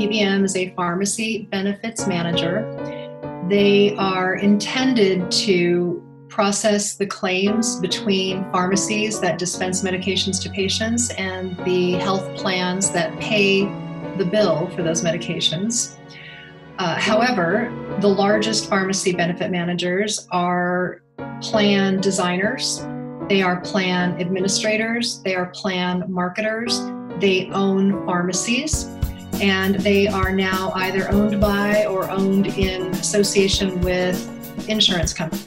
PBM is a pharmacy benefits manager. They are intended to process the claims between pharmacies that dispense medications to patients and the health plans that pay the bill for those medications. Uh, however, the largest pharmacy benefit managers are plan designers, they are plan administrators, they are plan marketers, they own pharmacies, and they are now either owned by or owned in association with insurance companies.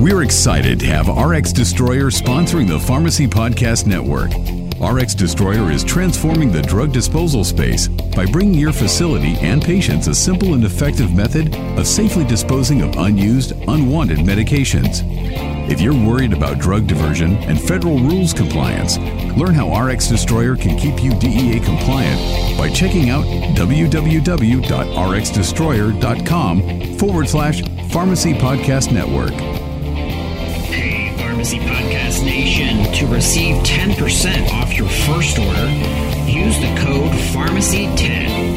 We're excited to have RX Destroyer sponsoring the Pharmacy Podcast Network. RX Destroyer is transforming the drug disposal space by bringing your facility and patients a simple and effective method of safely disposing of unused, unwanted medications. If you're worried about drug diversion and federal rules compliance, learn how RX Destroyer can keep you DEA compliant by checking out www.rxdestroyer.com forward slash Pharmacy Podcast Network. Pharmacy Podcast Nation to receive 10% off your first order. Use the code PHARMACY10.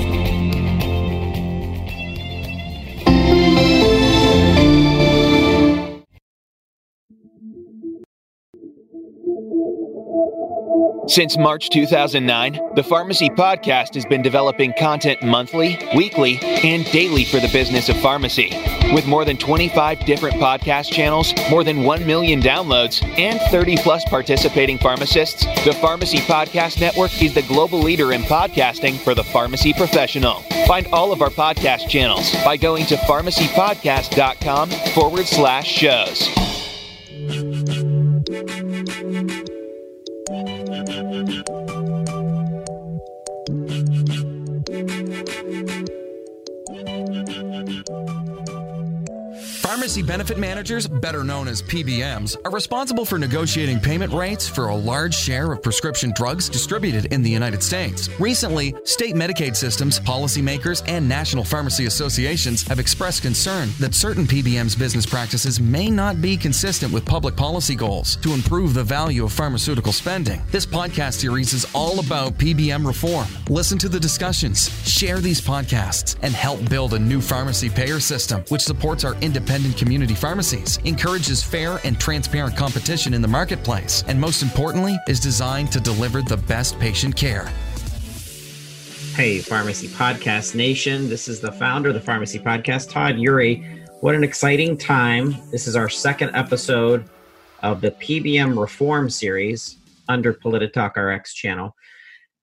Since March 2009, the Pharmacy Podcast has been developing content monthly, weekly, and daily for the business of pharmacy. With more than 25 different podcast channels, more than 1 million downloads, and 30 plus participating pharmacists, the Pharmacy Podcast Network is the global leader in podcasting for the pharmacy professional. Find all of our podcast channels by going to pharmacypodcast.com forward slash shows. Pharmacy benefit managers, better known as PBMs, are responsible for negotiating payment rates for a large share of prescription drugs distributed in the United States. Recently, state Medicaid systems, policymakers, and national pharmacy associations have expressed concern that certain PBMs' business practices may not be consistent with public policy goals to improve the value of pharmaceutical spending. This podcast series is all about PBM reform. Listen to the discussions, share these podcasts, and help build a new pharmacy payer system which supports our independent community pharmacies, encourages fair and transparent competition in the marketplace, and most importantly, is designed to deliver the best patient care. Hey, Pharmacy Podcast Nation. This is the founder of the Pharmacy Podcast, Todd Eury. What an exciting time. This is our second episode of the PBM Reform series under Polititalk RX channel.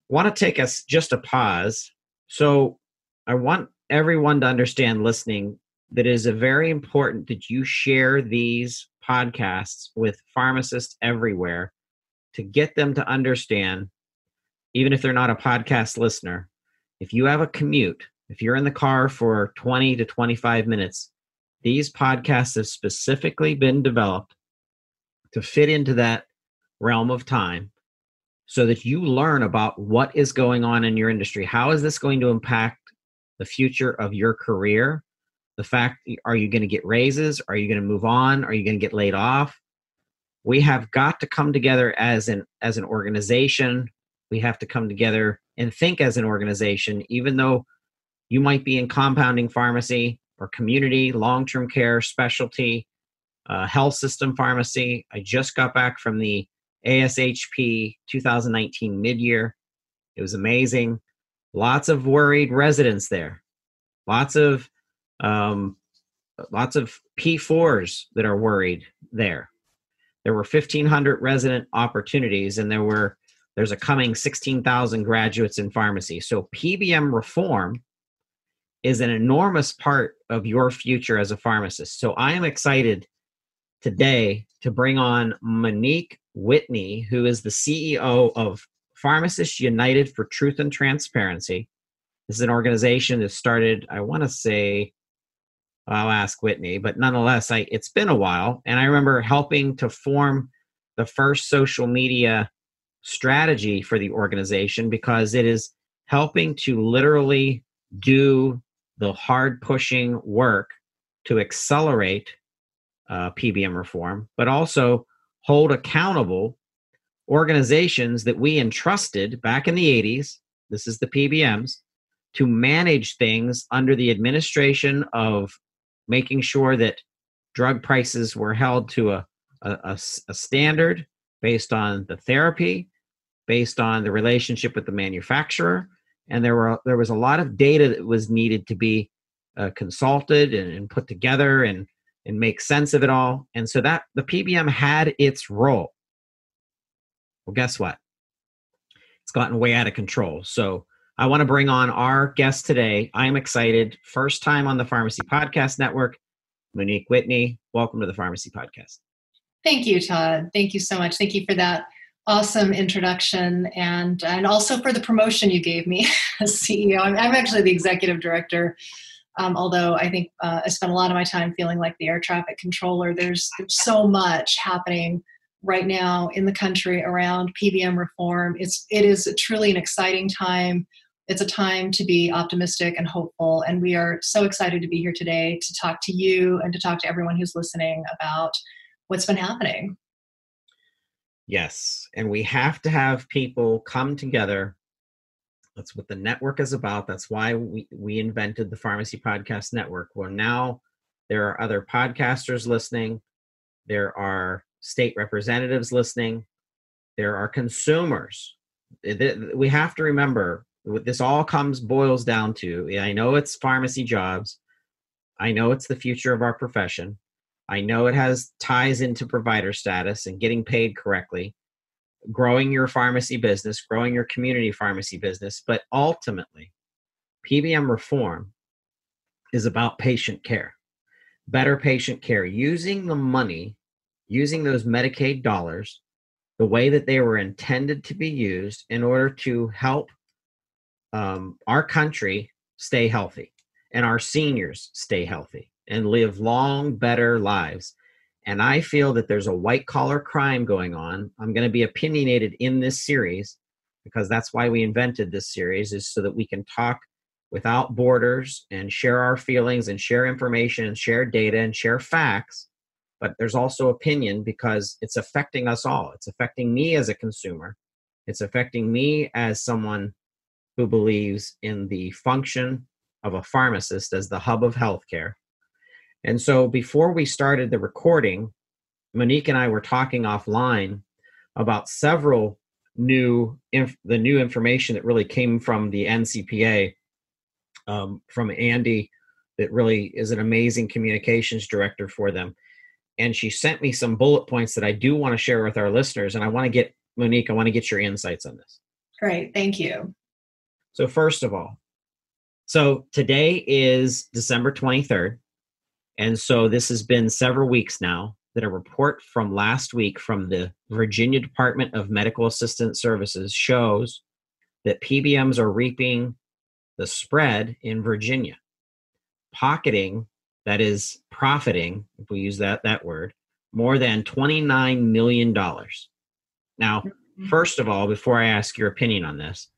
want to take us just a pause. So, I want everyone to understand listening that it is a very important that you share these podcasts with pharmacists everywhere to get them to understand, even if they're not a podcast listener, if you have a commute, if you're in the car for 20 to 25 minutes, these podcasts have specifically been developed to fit into that realm of time so that you learn about what is going on in your industry. How is this going to impact the future of your career? The fact are you going to get raises? Are you going to move on? Are you going to get laid off? We have got to come together as an as an organization. We have to come together and think as an organization even though you might be in compounding pharmacy or community long-term care specialty uh, health system pharmacy. I just got back from the ashp 2019 mid-year. It was amazing. Lots of worried residents there. Lots of um, lots of P4s that are worried there. There were 1,500 resident opportunities, and there were there's a coming 16,000 graduates in pharmacy. So PBM reform is an enormous part of your future as a pharmacist. So I am excited today to bring on Monique Whitney, who is the CEO of Pharmacists United for Truth and Transparency. This is an organization that started, I want to say, I'll ask Whitney, but nonetheless, I, it's been a while, and I remember helping to form the first social media strategy for the organization because it is helping to literally do the hard pushing work to accelerate uh, PBM reform, but also hold accountable organizations that we entrusted back in the 80s, this is the PBMs, to manage things under the administration of making sure that drug prices were held to a, a, a, a standard based on the therapy, based on the relationship with the manufacturer, and there were there was a lot of data that was needed to be uh, consulted and, and put together and and make sense of it all. And so that the PBM had its role. Well, guess what? It's gotten way out of control. So I want to bring on our guest today. I'm excited. First time on the Pharmacy Podcast Network, Monique Whitney. Welcome to the Pharmacy Podcast. Thank you, Todd. Thank you so much. Thank you for that awesome introduction and and also for the promotion you gave me as CEO. I'm, I'm actually the executive director. Um, although I think uh, I spent a lot of my time feeling like the air traffic controller. There's, there's so much happening right now in the country around PBM reform. It's it is truly an exciting time. It's a time to be optimistic and hopeful, and we are so excited to be here today to talk to you and to talk to everyone who's listening about what's been happening. Yes, and we have to have people come together. That's what the network is about. That's why we, we invented the Pharmacy Podcast Network. Well, now there are other podcasters listening, there are state representatives listening, there are consumers. We have to remember what this all comes boils down to. I know it's pharmacy jobs, I know it's the future of our profession, I know it has ties into provider status and getting paid correctly, growing your pharmacy business, growing your community pharmacy business, but ultimately, PBM reform is about patient care, better patient care, using the money, using those Medicaid dollars the way that they were intended to be used in order to help um, our country stay healthy and our seniors stay healthy and live long, better lives. And I feel that there's a white collar crime going on. I'm going to be opinionated in this series because that's why we invented this series is so that we can talk without borders and share our feelings and share information and share data and share facts but there's also opinion because it's affecting us all it's affecting me as a consumer it's affecting me as someone who believes in the function of a pharmacist as the hub of healthcare and so before we started the recording, Monique and I were talking offline about several new inf- the new information that really came from the NCPA um, from Andy that really is an amazing communications director for them. And she sent me some bullet points that I do want to share with our listeners. And I want to get, Monique, I want to get your insights on this. Great. Thank you. So, first of all, so today is December 23rd. And so this has been several weeks now that a report from last week from the Virginia Department of Medical Assistance Services shows that PBMs are reaping the spread in Virginia. Pocketing, that is profiting, if we use that that word, more than 29 million dollars. Now, mm-hmm. first of all, before I ask your opinion on this,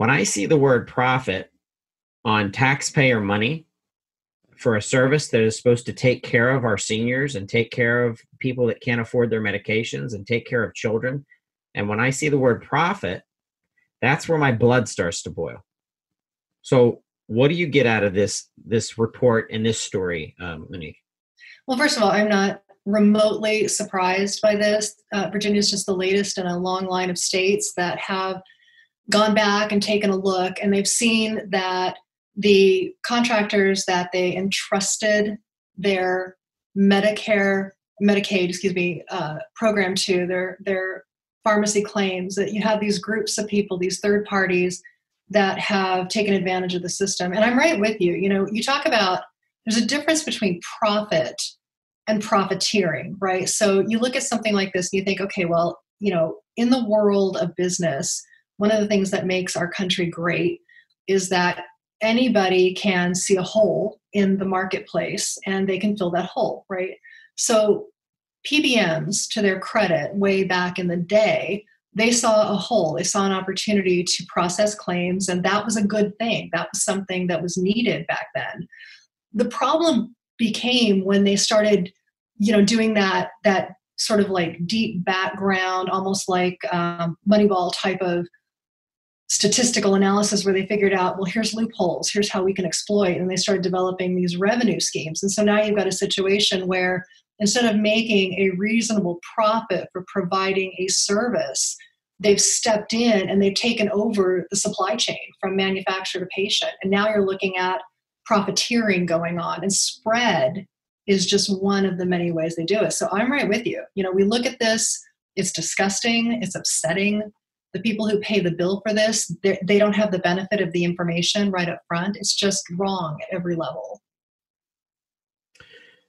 when I see the word profit on taxpayer money, for a service that is supposed to take care of our seniors and take care of people that can't afford their medications and take care of children. And when I see the word profit, that's where my blood starts to boil. So, what do you get out of this this report and this story, um, Monique? Well, first of all, I'm not remotely surprised by this. Uh, Virginia is just the latest in a long line of states that have gone back and taken a look, and they've seen that the contractors that they entrusted their Medicare, Medicaid, excuse me, uh, program to, their their pharmacy claims that you have these groups of people, these third parties that have taken advantage of the system. And I'm right with you. You know, you talk about there's a difference between profit and profiteering, right? So you look at something like this and you think, okay, well, you know, in the world of business, one of the things that makes our country great is that anybody can see a hole in the marketplace and they can fill that hole, right? So PBMs, to their credit, way back in the day, they saw a hole, they saw an opportunity to process claims, and that was a good thing. That was something that was needed back then. The problem became when they started, you know, doing that that sort of like deep background, almost like um, Moneyball type of statistical analysis where they figured out, well, here's loopholes, here's how we can exploit. And they started developing these revenue schemes. And so now you've got a situation where instead of making a reasonable profit for providing a service, they've stepped in and they've taken over the supply chain from manufacturer to patient. And now you're looking at profiteering going on and spread is just one of the many ways they do it. So I'm right with you. You know, we look at this, it's disgusting, it's upsetting, the people who pay the bill for this they don't have the benefit of the information right up front. It's just wrong at every level.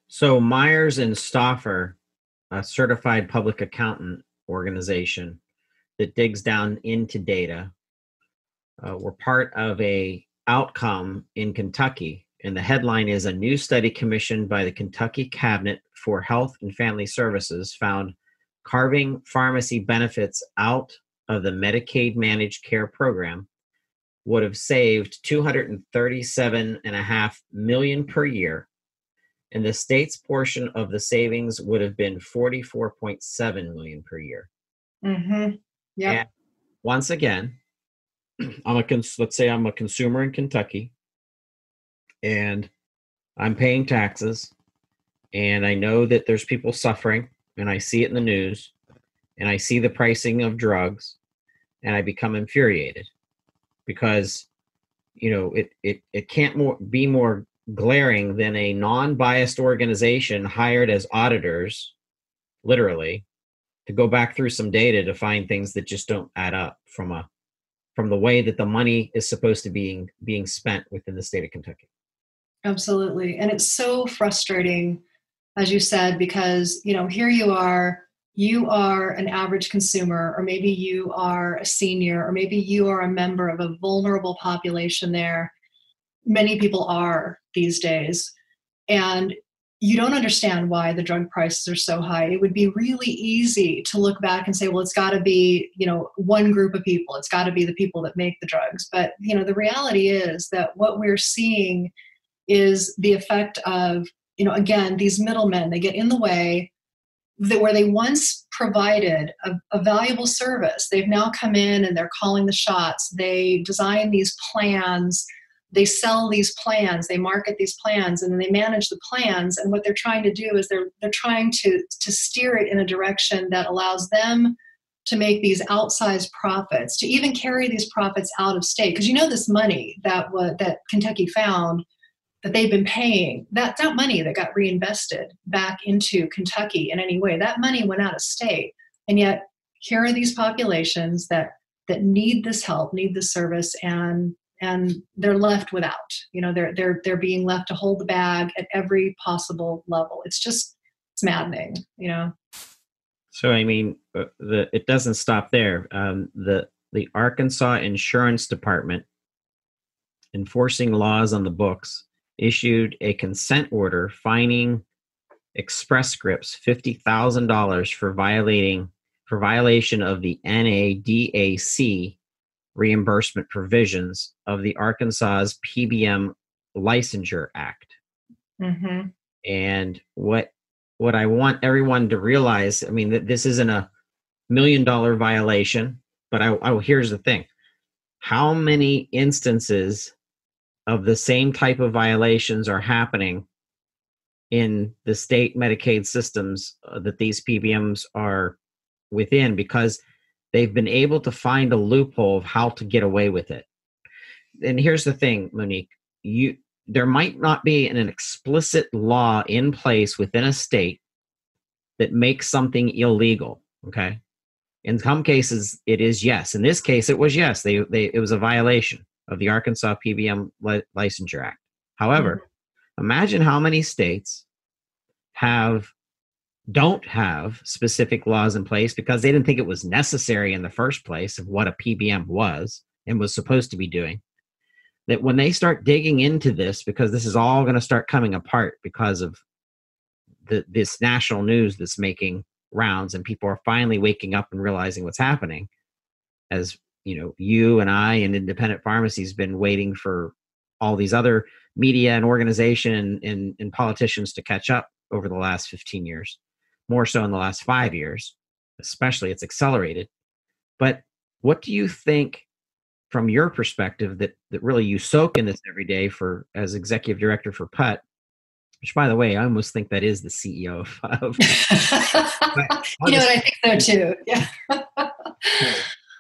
So Myers and Stauffer a certified public accountant organization that digs down into data uh, were part of a outcome in kentucky. And the headline is a new study commissioned by the kentucky cabinet for health and family services found carving pharmacy benefits out of the Medicaid managed care program would have saved 237.5 million per year and the state's portion of the savings would have been 44.7 million per year. Mhm. Yeah. Once again, I'm a cons- let's say I'm a consumer in Kentucky and I'm paying taxes and I know that there's people suffering and I see it in the news and I see the pricing of drugs and I become infuriated because you know it it it can't more be more glaring than a non-biased organization hired as auditors literally to go back through some data to find things that just don't add up from a from the way that the money is supposed to be being being spent within the state of Kentucky. Absolutely. And it's so frustrating as you said because you know here you are you are an average consumer, or maybe you are a senior, or maybe you are a member of a vulnerable population there. Many people are these days. And you don't understand why the drug prices are so high. It would be really easy to look back and say, well, it's got to be, you know, one group of people. It's got to be the people that make the drugs. But, you know, the reality is that what we're seeing is the effect of, you know, again, these middlemen, they get in the way that where they once provided a, a, valuable service, they've now come in and they're calling the shots. They design these plans, they sell these plans, they market these plans, and then they manage the plans. And what they're trying to do is they're they're trying to to steer it in a direction that allows them to make these outsized profits, to even carry these profits out of state. Because you know this money that what that Kentucky found that they've been paying that that money that got reinvested back into Kentucky in any way that money went out of state. And yet here are these populations that that need this help need this service and and they're left without. You know they're they're they're being left to hold the bag at every possible level. It's just it's maddening you know? So i mean uh, the it doesn't stop there. Um, the the arkansas insurance department enforcing laws on the books issued a consent order fining Express Scripts $50,000 for violating for violation of the NADAC reimbursement provisions of the Arkansas's PBM Licensure Act. Mm-hmm. And what what I want everyone to realize, I mean, that this isn't a million dollar violation, but I, I here's the thing: how many instances of the same type of violations are happening in the state Medicaid systems uh, that these PBMs are within because they've been able to find a loophole of how to get away with it. And here's the thing, Monique, you there might not be an explicit law in place within a state that makes something illegal, okay? In some cases it is yes. In this case it was yes. They they it was a violation of the Arkansas PBM Li- Licensure Act. However, mm-hmm. imagine how many states have don't have specific laws in place because they didn't think it was necessary in the first place of what a PBM was and was supposed to be doing. That when they start digging into this, because this is all going to start coming apart because of the, this national news that's making rounds, and people are finally waking up and realizing what's happening, as you know you and i and independent pharmacies been waiting for all these other media and organization and, and, politicians to catch up over the last 15 years more so in the last five years, especially it's accelerated. But what do you think from your perspective that that really you soak in this every day for as executive director for PUTT Which, by the way, I almost think that is the CEO of. of you know what? I think so too. Yeah.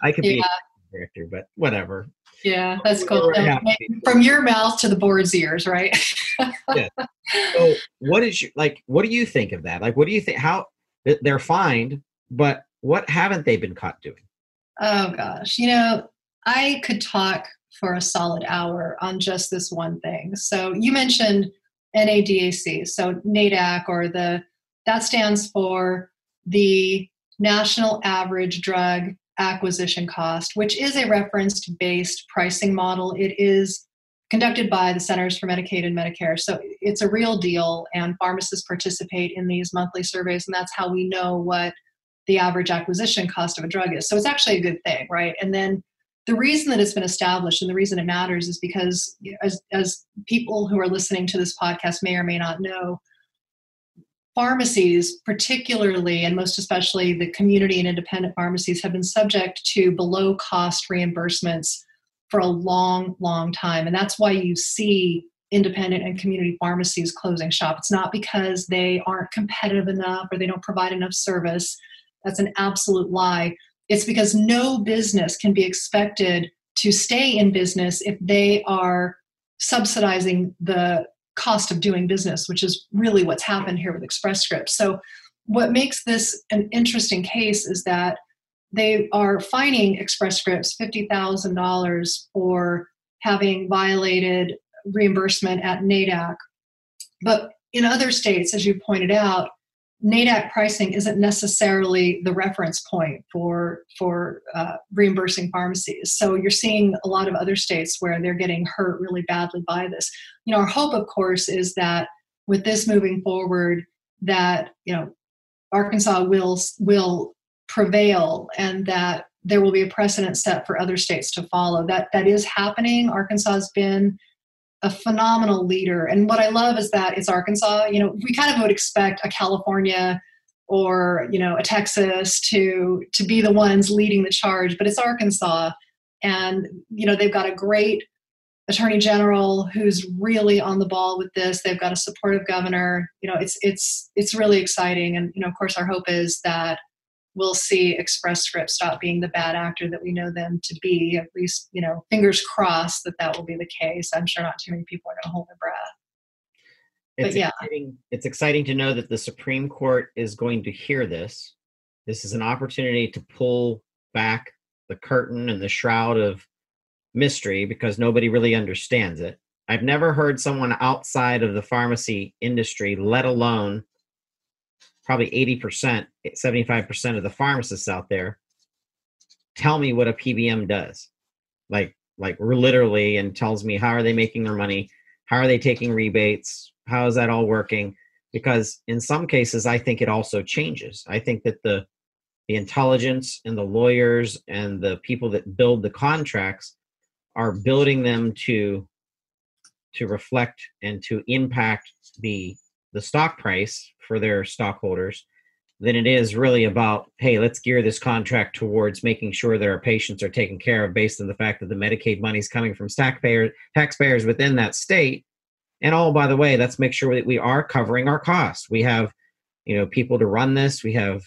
I could be yeah. a director, but whatever. Yeah, that's cool. From your mouth to the board's ears, right? yeah. So, what is your like? What do you think of that? Like, what do you think? How they're fined, but what haven't they been caught doing? Oh gosh, you know, I could talk for a solid hour on just this one thing. So you mentioned NADAC, so NADAC, or the that stands for the National Average Drug acquisition cost, which is a reference based pricing model. It is conducted by the Centers for Medicaid and Medicare. So it's a real deal, and pharmacists participate in these monthly surveys, and that's how we know what the average acquisition cost of a drug is. So it's actually a good thing, right? And then the reason that it's been established and the reason it matters is because, as, as people who are listening to this podcast may or may not know, pharmacies, particularly and most especially the community and independent pharmacies, have been subject to below cost reimbursements for a long, long time. And that's why you see independent and community pharmacies closing shop. It's not because they aren't competitive enough or they don't provide enough service. That's an absolute lie. It's because no business can be expected to stay in business if they are subsidizing the cost of doing business, which is really what's happened here with Express Scripts. So, what makes this an interesting case is that they are fining Express Scripts $50,000 for having violated reimbursement at NADAC. But in other states, as you pointed out, NADAC pricing isn't necessarily the reference point for for uh, reimbursing pharmacies. So you're seeing a lot of other states where they're getting hurt really badly by this. You know, our hope, of course, is that with this moving forward, that you know, Arkansas will will prevail and that there will be a precedent set for other states to follow. That that is happening. Arkansas has been a phenomenal leader. And what I love is that it's Arkansas. You know, we kind of would expect a California or you know a Texas to to be the ones leading the charge, but it's Arkansas, and you know they've got a great attorney general who's really on the ball with this. They've got a supportive governor. You know, it's it's it's really exciting, and you know, of course, our hope is that we'll see Express Scripts stop being the bad actor that we know them to be. At least, you know, fingers crossed that that will be the case. I'm sure not too many people are going to hold their breath. It's but yeah, exciting. it's exciting to know that the Supreme Court is going to hear this. This is an opportunity to pull back the curtain and the shroud of mystery because nobody really understands it. I've never heard someone outside of the pharmacy industry, let alone probably 80%, 75% of the pharmacists out there tell me what a PBM does. Like like literally and tells me how are they making their money? How are they taking rebates? How is that all working? Because in some cases I think it also changes. I think that the the intelligence and the lawyers and the people that build the contracts are building them to to reflect and to impact the the stock price for their stockholders than it is really about hey let's gear this contract towards making sure that our patients are taken care of based on the fact that the medicaid money is coming from taxpayers taxpayers within that state. And oh, by the way let's make sure that we are covering our costs. We have you know people to run this. We have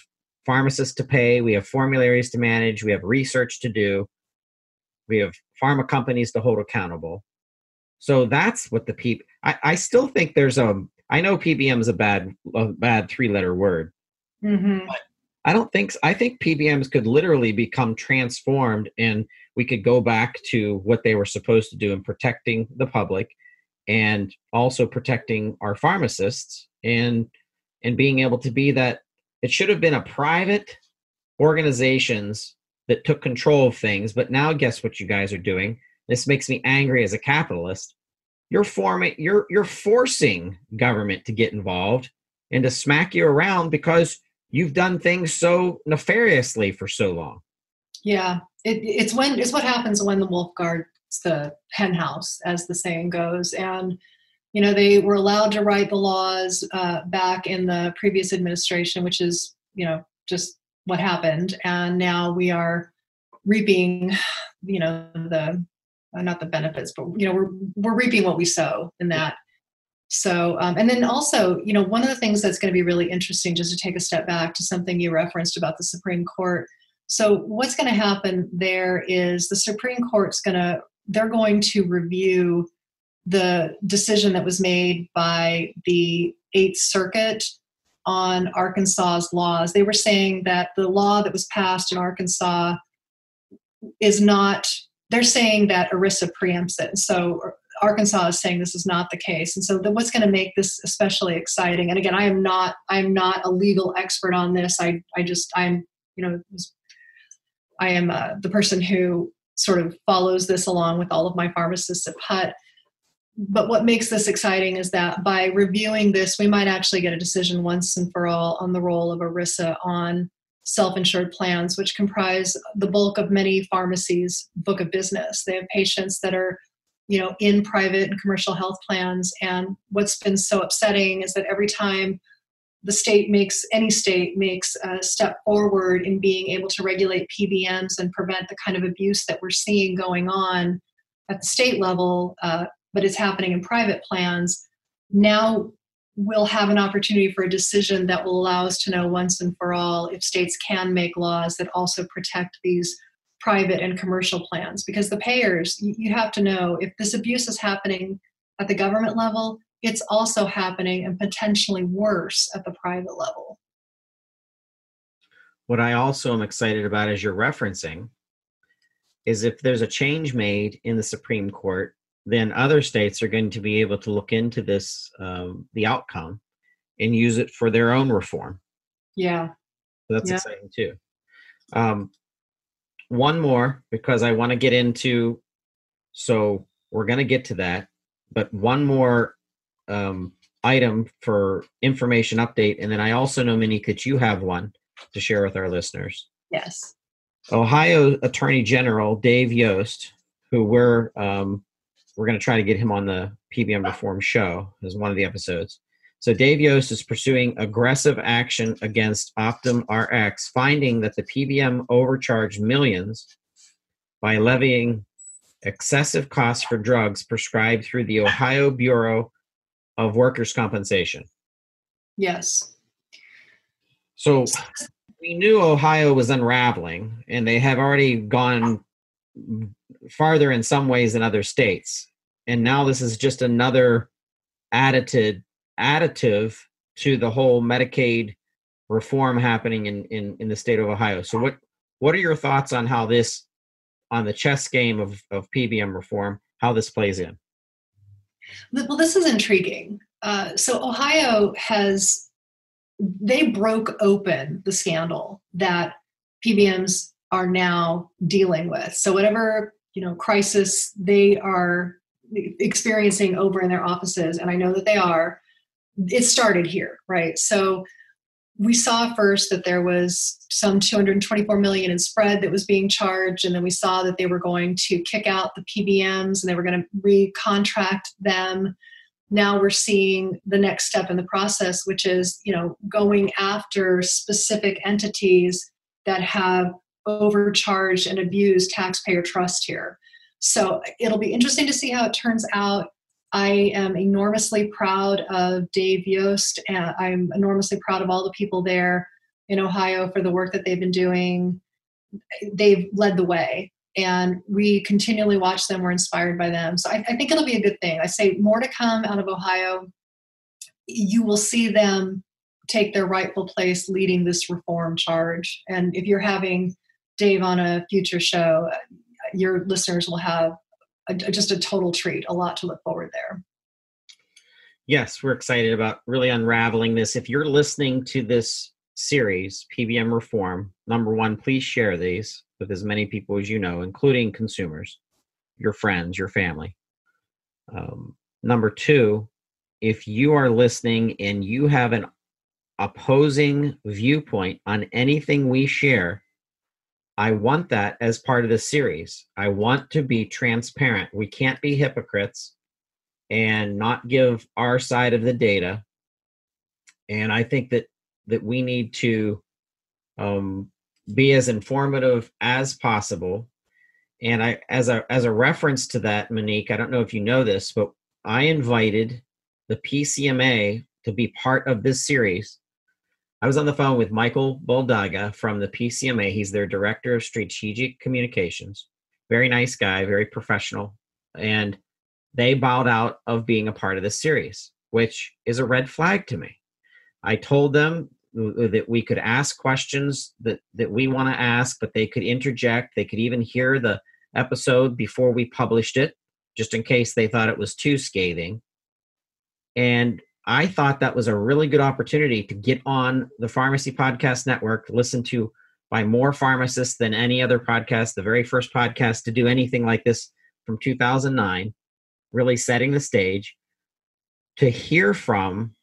pharmacists to pay. We have formularies to manage. We have research to do. We have pharma companies to hold accountable. So that's what the people I, I still think there's a I know PBM is a bad a bad three letter word. Mm-hmm. But I don't think so. I think PBMs could literally become transformed and we could go back to what they were supposed to do in protecting the public and also protecting our pharmacists and and being able to be that it should have been a private organizations that took control of things but now guess what you guys are doing this makes me angry as a capitalist you're forming you're you're forcing government to get involved and to smack you around because you've done things so nefariously for so long yeah it, it's when it's what happens when the wolf guards the henhouse as the saying goes and you know, they were allowed to write the laws uh, back in the previous administration, which is, you know, just what happened. And now we are reaping, you know, the not the benefits, but you know, we're we're reaping what we sow in that. So, um, and then also, you know, one of the things that's going to be really interesting, just to take a step back to something you referenced about the Supreme Court. So, what's going to happen there is the Supreme Court's going to they're going to review the decision that was made by the Eighth Circuit on Arkansas's laws. They were saying that the law that was passed in Arkansas is not, they're saying that ERISA preempts it. So Arkansas is saying this is not the case. And so the, what's going to make this especially exciting, and again, I am not, I'm not a legal expert on this. I, I just, I'm, you know, I am uh, the person who sort of follows this along with all of my pharmacists at PUTT but what makes this exciting is that by reviewing this, we might actually get a decision once and for all on the role of ERISA on self insured plans, which comprise the bulk of many pharmacies' book of business. They have patients that are you know in private and commercial health plans and what's been so upsetting is that every time the state makes any state makes a step forward in being able to regulate PBMs and prevent the kind of abuse that we're seeing going on at the state level, uh, but it's happening in private plans, now we'll have an opportunity for a decision that will allow us to know once and for all if states can make laws that also protect these private and commercial plans. Because the payers, you have to know if this abuse is happening at the government level, it's also happening and potentially worse at the private level. What I also am excited about, as you're referencing, is if there's a change made in the Supreme Court then other states are going to be able to look into this, um, the outcome, and use it for their own reform. Yeah. So that's yeah. exciting too. Um, one more because I want to get into, so we're going to get to that, but one more um, item for information update. And then I also know, Monique, that you have one to share with our listeners. Yes. Ohio Attorney General Dave Yost, who we're um, we're going to try to get him on the PBM ah. Reform show as one of the episodes. So Dave Yost is pursuing aggressive action against Optum RX, finding that the PBM overcharged millions by levying excessive costs for drugs prescribed through the Ohio Bureau of Workers' Compensation. Yes. So we knew Ohio was unraveling, and they have already gone farther in some ways than other states. And now this is just another additive additive to the whole Medicaid reform happening in, in, in the state of Ohio. So what what are your thoughts on how this on the chess game of, of PBM reform, how this plays in? Well, this is intriguing. Uh, so Ohio has they broke open the scandal that PBMs are now dealing with. So whatever you know crisis they are experiencing over in their offices, and I know that they are, it started here, right? So we saw first that there was some 224 million in spread that was being charged and then we saw that they were going to kick out the pbms and they were going to recontract them now we're seeing the next step in the process which is you know going after specific entities that have overcharged and abuse taxpayer trust here. So it'll be interesting to see how it turns out. I am enormously proud of Dave Yost, and I'm enormously proud of all the people there in Ohio for the work that they've been doing. They've led the way, and we continually watch them. We're inspired by them. So I, I think it'll be a good thing. I say more to come out of Ohio. You will see them take their rightful place leading this reform charge. And if you're having Dave on a future show, your listeners will have a, just a total treat, a lot to look forward there. Yes, we're excited about really unraveling this. If you're listening to this series, PBM Reform, number one, please share these with as many people as you know, including consumers, your friends, your family. Um, number two, if you are listening and you have an opposing viewpoint on anything we share, I want that as part of the series. I want to be transparent. We can't be hypocrites and not give our side of the data. And I think that that we need to um, be as informative as possible. And I, as a as a reference to that, Monique, I don't know if you know this, but I invited the PCMA to be part of this series. I was on the phone with Michael Boldaga from the PCMA. He's their director of strategic communications. Very nice guy, very professional. And they bowed out of being a part of this series, which is a red flag to me. I told them that we could ask questions that, that we want to ask, but they could interject. They could even hear the episode before we published it, just in case they thought it was too scathing. And I thought that was a really good opportunity to get on the Pharmacy Podcast Network, listen to by more pharmacists than any other podcast, the very first podcast to do anything like this from 2009 really setting the stage to hear from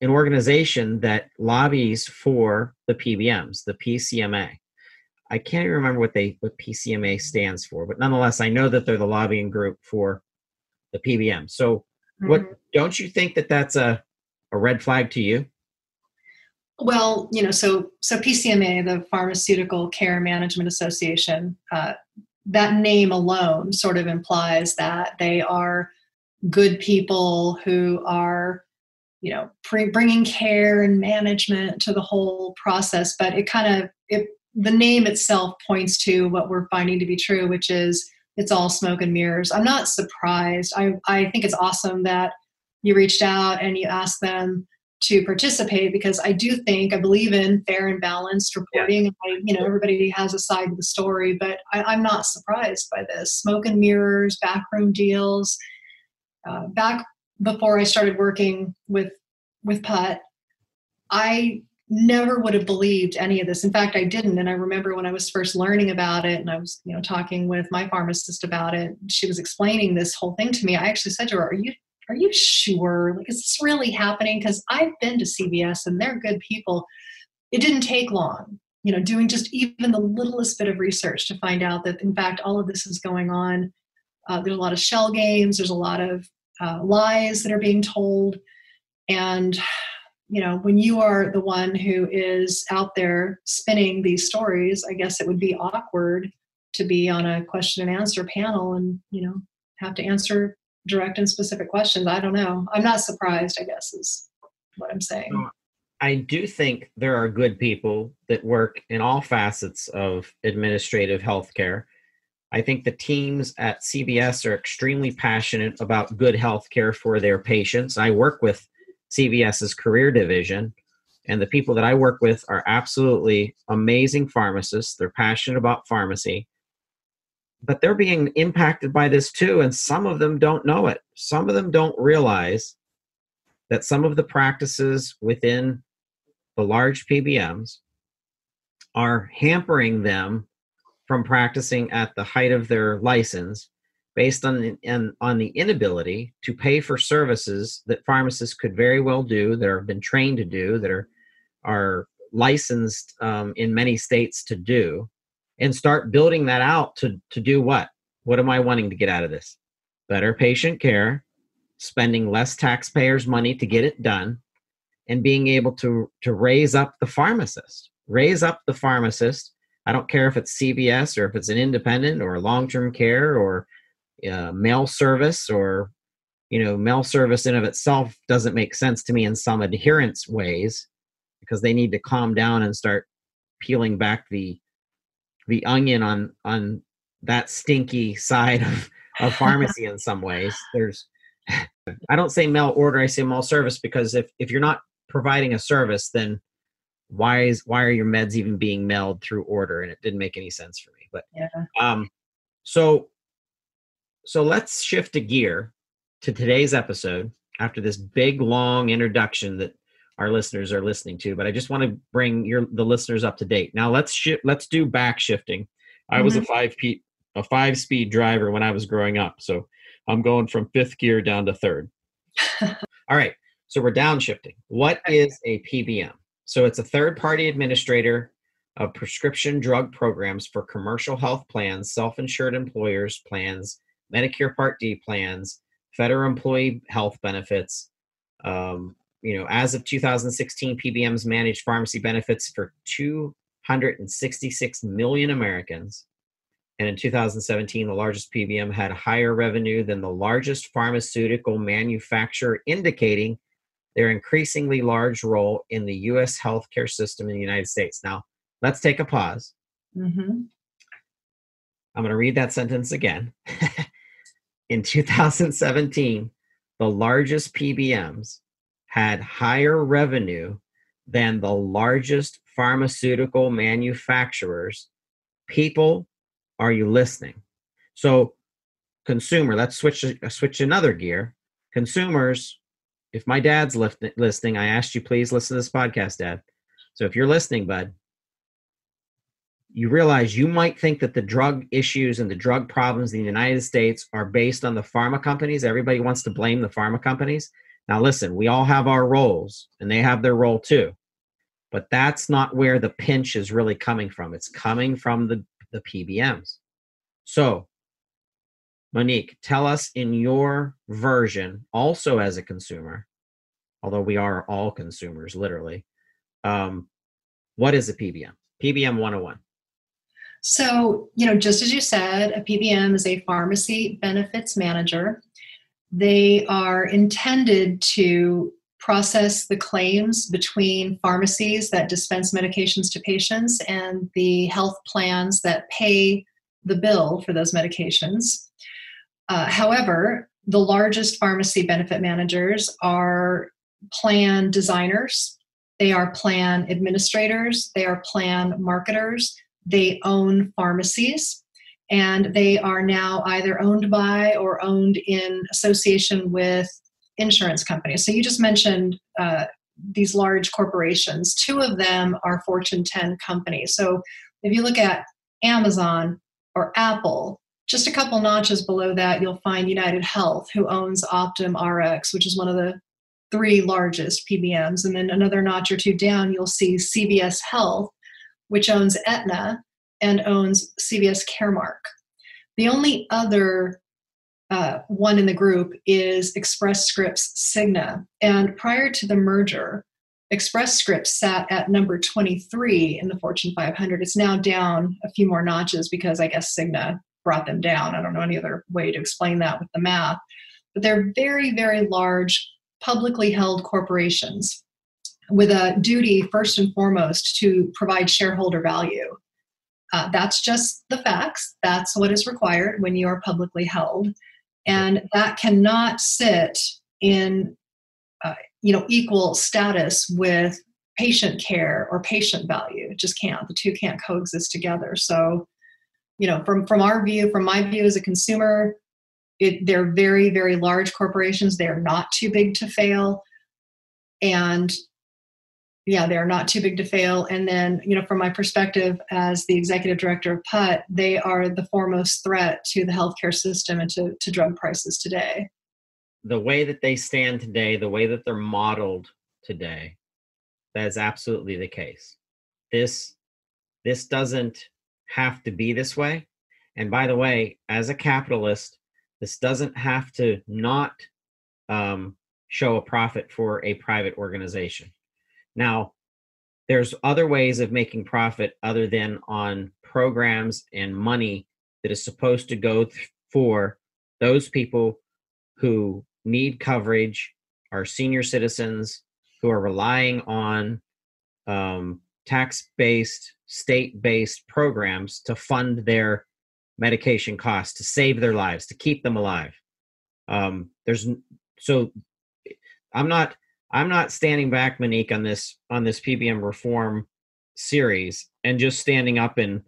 an organization that lobbies for the PBMs, the PCMA. I can't even remember what they what PCMA stands for, but nonetheless, I know that they're the lobbying group for the PBM. So, mm-hmm. what don't you think that that's a a red flag to you? Well, you know, so so PCMA, the Pharmaceutical Care Management Association, uh, that name alone sort of implies that they are good people who are you know pre- bringing care and management to the whole process but it kind of it the name itself points to what we're finding to be true which is it's all smoke and mirrors i'm not surprised i i think it's awesome that you reached out and you asked them to participate because I do think I believe in fair and balanced reporting. Yeah. I, you know, everybody has a side of the story, but I, am not surprised by this. Smoke and mirrors, backroom deals. Uh, back before I started working with with PUTT, I never would have believed any of this. In fact, I didn't. And I remember when I was first learning about it, and I was, you know, talking with my pharmacist about it. She was explaining this whole thing to me. I actually said to her, "Are you are you sure? Like, is this really happening? Because I've been to CVS and they're good people. It didn't take long, you know, doing just even the littlest bit of research to find out that, in fact, all of this is going on. Uh, there's a lot of shell games, there's a lot of uh, lies that are being told. And, you know, when you are the one who is out there spinning these stories, I guess it would be awkward to be on a question and answer panel and, you know, have to answer direct and specific questions. I don't know. I'm not surprised, I guess, is what I'm saying. I do think there are good people that work in all facets of administrative healthcare. I think the teams at CVS are extremely passionate about good healthcare for their patients. I work with CVS's career division, and the people that I work with are absolutely amazing pharmacists. They're passionate about pharmacy. But they're being impacted by this too and some of them don't know it. Some of them don't realize that some of the practices within the large pbms are hampering them from practicing at the height of their license based on the, on the inability to pay for services that pharmacists could very well do that have been trained to do that are are licensed um, in many states to do and start building that out to to do what? What am i wanting to get out of this? Better patient care spending less taxpayers money to get it done and being able to to raise up the pharmacist. Raise up the pharmacist. I don't care if it's cvs or if it's an independent or long-term care or uh, mail service or you know mail service in of itself doesn't make sense to me in some adherence ways because they need to calm down and start peeling back the the onion on on that stinky side of, of pharmacy in some ways. There's I don't say mail order, I say mail service because if, if you're not providing a service, then why is why are your meds even being mailed through order? And it didn't make any sense for me. But yeah. um so so let's shift a gear to today's episode after this big long introduction that our listeners are listening to, but I just want to bring your the listeners up to date. Now let's shift. Let's do back shifting. I mm-hmm. was a mm-hmm. five p a five speed driver when I was growing up, so I'm going from fifth gear down to third. All right, so we're downshifting. What is a PBM? So it's a third party administrator of prescription drug programs for commercial health plans, self insured employers plans, Medicare Part D plans, federal employee health benefits. Um, you know, as of 2016, PBMs managed pharmacy benefits for 266 million Americans. And in 2017, the largest PBM had higher revenue than the largest pharmaceutical manufacturer, indicating their increasingly large role in the U.S. healthcare system in the United States. Now, let's take a pause. Mm-hmm. I'm going to read that sentence again. in 2017, the largest PBMs had higher revenue than the largest pharmaceutical manufacturers. People, are you listening? So, consumer, let's switch uh, switch another gear. Consumers, if my dad's listening, I asked you please listen to this podcast, Dad. So if you're listening, bud, you realize you might think that the drug issues and the drug problems in the United States are based on the pharma companies. Everybody wants to blame the pharma companies. Now, listen, we all have our roles and they have their role too. But that's not where the pinch is really coming from. It's coming from the, the PBMs. So, Monique, tell us in your version, also as a consumer, although we are all consumers, literally, um, what is a PBM? PBM 101. So, you know, just as you said, a PBM is a pharmacy benefits manager. They are intended to process the claims between pharmacies that dispense medications to patients and the health plans that pay the bill for those medications. Uh, however, the largest pharmacy benefit managers are plan designers, they are plan administrators, they are plan marketers, they own pharmacies, and they are now either owned by or owned in association with insurance companies. So you just mentioned uh, these large corporations. Two of them are Fortune 10 companies. So if you look at Amazon or Apple, just a couple notches below that, you'll find United Health, who owns Optum RX, which is one of the three largest PBMs. And then another notch or two down, you'll see CVS Health, which owns Aetna and owns CVS Caremark. The only other uh, one in the group is Express Scripts Cigna. And prior to the merger, Express Scripts sat at number 23 in the Fortune 500. It's now down a few more notches because I guess Cigna brought them down. I don't know any other way to explain that with the math. But they're very, very large, publicly held corporations with a duty, first and foremost, to provide shareholder value. Uh, that's just the facts. That's what is required when you are publicly held. And that cannot sit in uh, you know equal status with patient care or patient value. It just can't. The two can't coexist together. So, you know, from from our view, from my view as a consumer, it, they're very very large corporations. They are not too big to fail, and yeah, they're not too big to fail. And then, you know, from my perspective as the executive director of PUTT, they are the foremost threat to the healthcare system and to, to drug prices today. The way that they stand today, the way that they're modeled today, that is absolutely the case. This this doesn't have to be this way. And by the way, as a capitalist, this doesn't have to not um, show a profit for a private organization now, there's other ways of making profit other than on programs and money that is supposed to go th- for those people who need coverage, are senior citizens who are relying on um, tax based, state based programs to fund their medication costs, to save their lives, to keep them alive. Um, there's so I'm not I'm not standing back, Monique, on this on this PBM reform series and just standing up and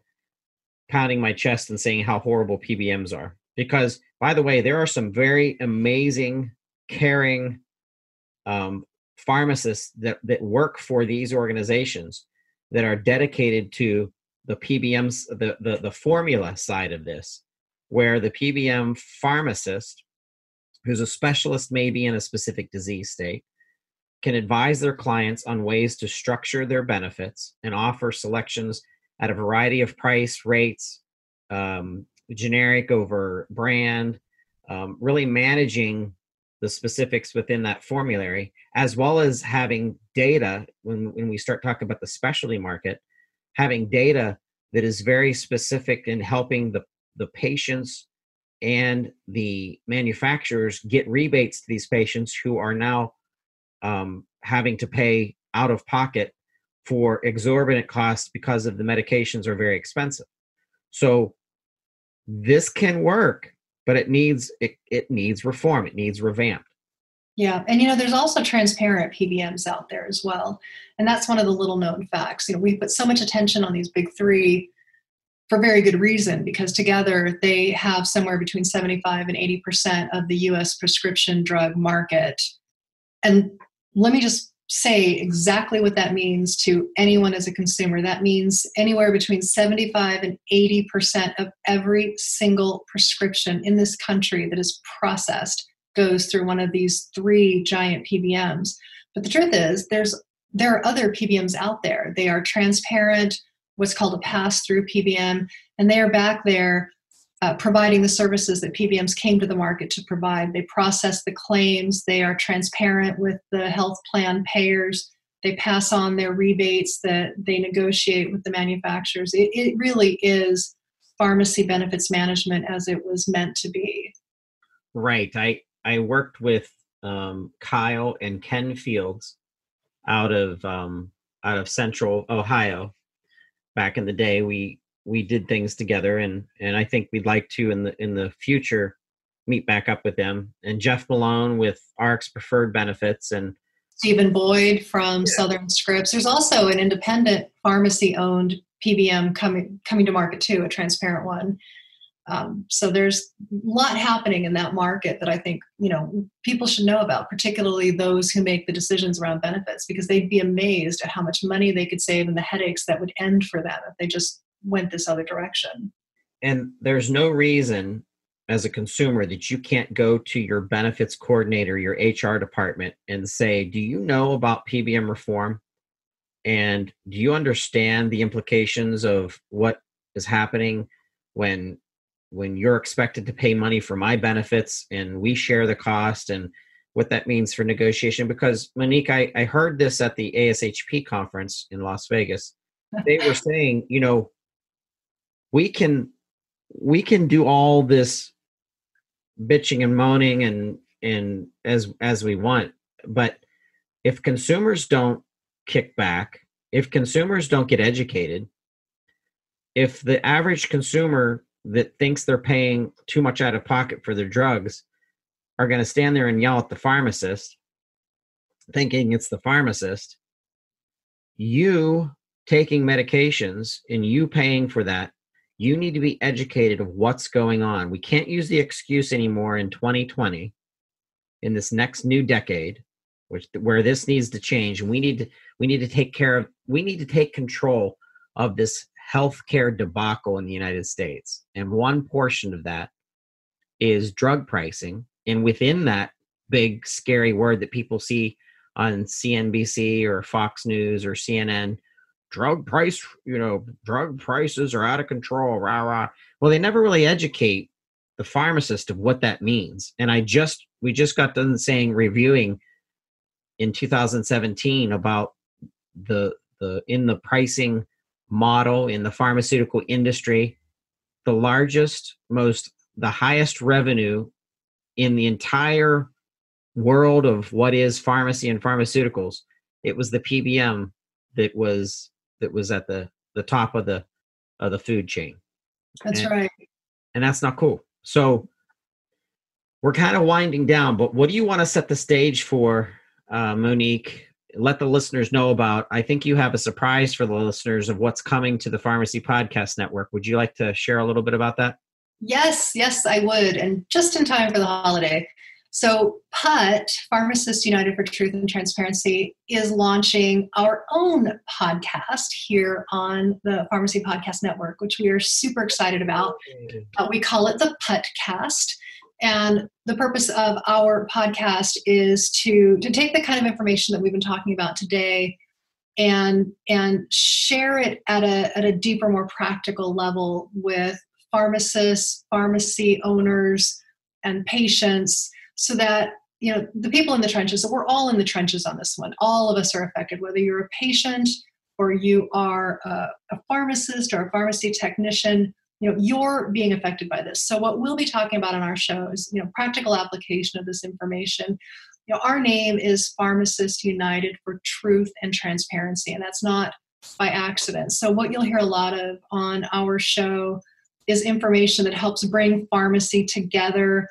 pounding my chest and saying how horrible PBMs are. Because, by the way, there are some very amazing, caring um, pharmacists that, that work for these organizations that are dedicated to the PBMs, the, the, the formula side of this, where the PBM pharmacist, who's a specialist maybe in a specific disease state, can advise their clients on ways to structure their benefits and offer selections at a variety of price rates, um, generic over brand, um, really managing the specifics within that formulary, as well as having data when, when we start talking about the specialty market, having data that is very specific in helping the, the patients and the manufacturers get rebates to these patients who are now um, having to pay out of pocket for exorbitant costs because of the medications are very expensive. So this can work, but it needs it, it needs reform. It needs revamped. Yeah, and you know, there's also transparent PBMs out there as well, and that's one of the little known facts. You know, we put so much attention on these big three for very good reason because together they have somewhere between 75 and 80 percent of the U.S. prescription drug market. And let me just say exactly what that means to anyone as a consumer. That means anywhere between 75 and 80% of every single prescription in this country that is processed goes through one of these three giant PBMs. But the truth is there's there are other PBMs out there. They are transparent, what's called a pass-through PBM, and they are back there uh, providing the services that PBMs came to the market to provide. They process the claims, they are transparent with the health plan payers, they pass on their rebates that they negotiate with the manufacturers. It, it really is pharmacy benefits management as it was meant to be. Right. I, I worked with um, Kyle and Ken Fields out of um, out of Central Ohio back in the day. We we did things together and and I think we'd like to in the in the future meet back up with them and Jeff Malone with RX Preferred Benefits and Stephen Boyd from yeah. Southern Scripts. There's also an independent pharmacy owned PBM coming coming to market too, a transparent one. Um, so there's a lot happening in that market that I think you know people should know about, particularly those who make the decisions around benefits, because they'd be amazed at how much money they could save and the headaches that would end for them if they just went this other direction. And there's no reason as a consumer that you can't go to your benefits coordinator, your HR department, and say, Do you know about PBM reform? And do you understand the implications of what is happening when when you're expected to pay money for my benefits and we share the cost and what that means for negotiation because monique I, I heard this at the ashp conference in las vegas they were saying you know we can we can do all this bitching and moaning and and as as we want. But if consumers don't kick back if consumers don't get educated if the average consumer that thinks they're paying too much out of pocket for their drugs are going to stand there and yell at the pharmacist thinking it's the pharmacist you taking medications and you paying for that you need to be educated of what's going on. We can't use the excuse anymore in 2020 in this next new decade which where this needs to change we need to we need to take care of we need to take control of this healthcare debacle in the United States. And one portion of that is drug pricing and within that big scary word that people see on CNBC or Fox News or CNN drug price, you know, drug prices are out of control, rah rah. Well, they never really educate the pharmacist of what that means. And I just we just got done saying reviewing in 2017 about the the in the pricing model in the pharmaceutical industry, the largest, most the highest revenue in the entire world of what is pharmacy and pharmaceuticals. It was the PBM that was that was at the the top of the of the food chain. That's and, right. And that's not cool. So we're kind of winding down, but what do you want to set the stage for, uh, Monique? Let the listeners know about. I think you have a surprise for the listeners of what's coming to the Pharmacy Podcast Network. Would you like to share a little bit about that? Yes, yes, I would. And just in time for the holiday. So, PUTT, Pharmacists United for Truth and Transparency, is launching our own podcast here on the Pharmacy Podcast Network, which we are super excited about. Uh, we call it the PUTTcast. And the purpose of our podcast is to, to take the kind of information that we've been talking about today and, and share it at a, at a deeper, more practical level with pharmacists, pharmacy owners, and patients so that you know the people in the trenches so we're all in the trenches on this one. All of us are affected whether you're a patient or you are a, a pharmacist or a pharmacy technician you know you're being affected by this. So what we'll be talking about on our show is you know practical application of this information. You know our name is pharmacists united for truth and transparency and that's not by accident. So what you'll hear a lot of on our show is information that helps bring pharmacy together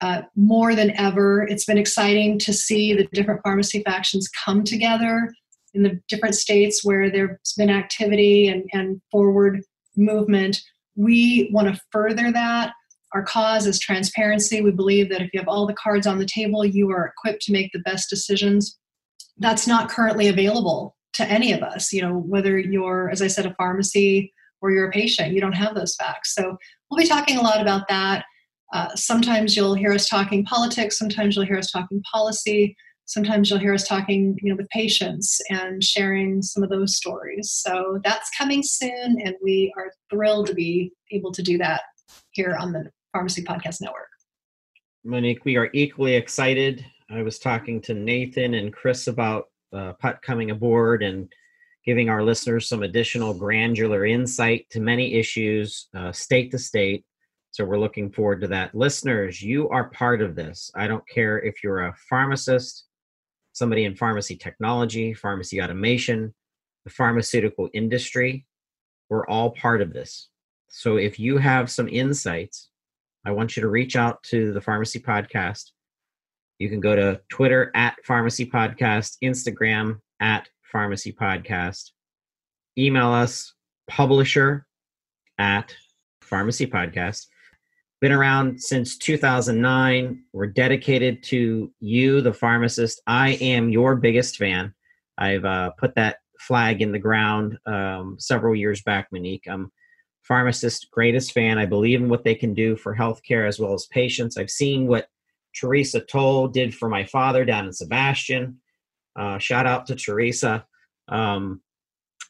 uh, more than ever. It's been exciting to see the different pharmacy factions come together in the different states where there's been activity and, and forward movement. We want to further that. Our cause is transparency. We believe that if you have all the cards on the table, you are equipped to make the best decisions. That's not currently available to any of us. You know, whether you're, as I said, a pharmacy or you're a patient, you don't have those facts. So we'll be talking a lot about that. Uh, sometimes you'll hear us talking politics, sometimes you'll hear us talking policy, sometimes you'll hear us talking you know, with patients and sharing some of those stories. So that's coming soon, and we are thrilled to be able to do that here on the Pharmacy Podcast Network. Monique, we are equally excited. I was talking to Nathan and Chris about uh, PUTT coming aboard and giving our listeners some additional granular insight to many issues, uh, state to state. So we're looking forward to that. Listeners, you are part of this. I don't care if you're a pharmacist, somebody in pharmacy technology, pharmacy automation, the pharmaceutical industry. We're all part of this. So if you have some insights, I want you to reach out to the Pharmacy Podcast. You can go to Twitter at Pharmacy Podcast, Instagram at Pharmacy Podcast. Email us, publisher at Pharmacy Podcast been around since 2009. We're dedicated to you, the pharmacist. I am your biggest fan. I've uh, put that flag in the ground um, several years back, Monique. I'm pharmacist greatest fan. I believe in what they can do for healthcare as well as patients. I've seen what Teresa Toll did for my father down in Sebastian. Uh, shout out to Teresa. Um,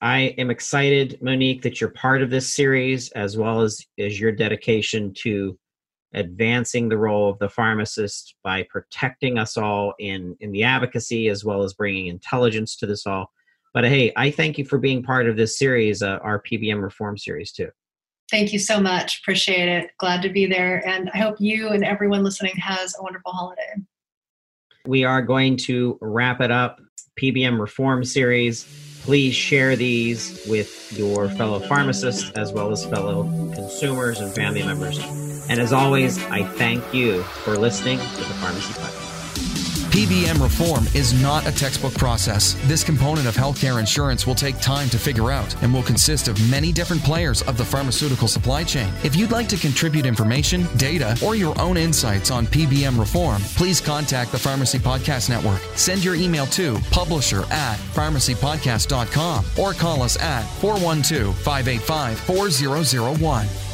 I am excited, Monique, that you're part of this series as well as, as your dedication to advancing the role of the pharmacist by protecting us all in, in the advocacy as well as bringing intelligence to this all. But hey, I thank you for being part of this series, uh, our PBM reform series, too. Thank you so much. Appreciate it. Glad to be there. And I hope you and everyone listening has a wonderful holiday. We are going to wrap it up. PBM reform series Please share these with your fellow pharmacists as well as fellow consumers and family members. And as always, I thank you for listening to the Pharmacy Podcast. PBM reform is not a textbook process. This component of healthcare insurance will take time to figure out and will consist of many different players of the pharmaceutical supply chain. If you'd like to contribute information, data, or your own insights on PBM reform, please contact the Pharmacy Podcast Network. Send your email to publisher at pharmacypodcast.com or call us at 412 585 4001.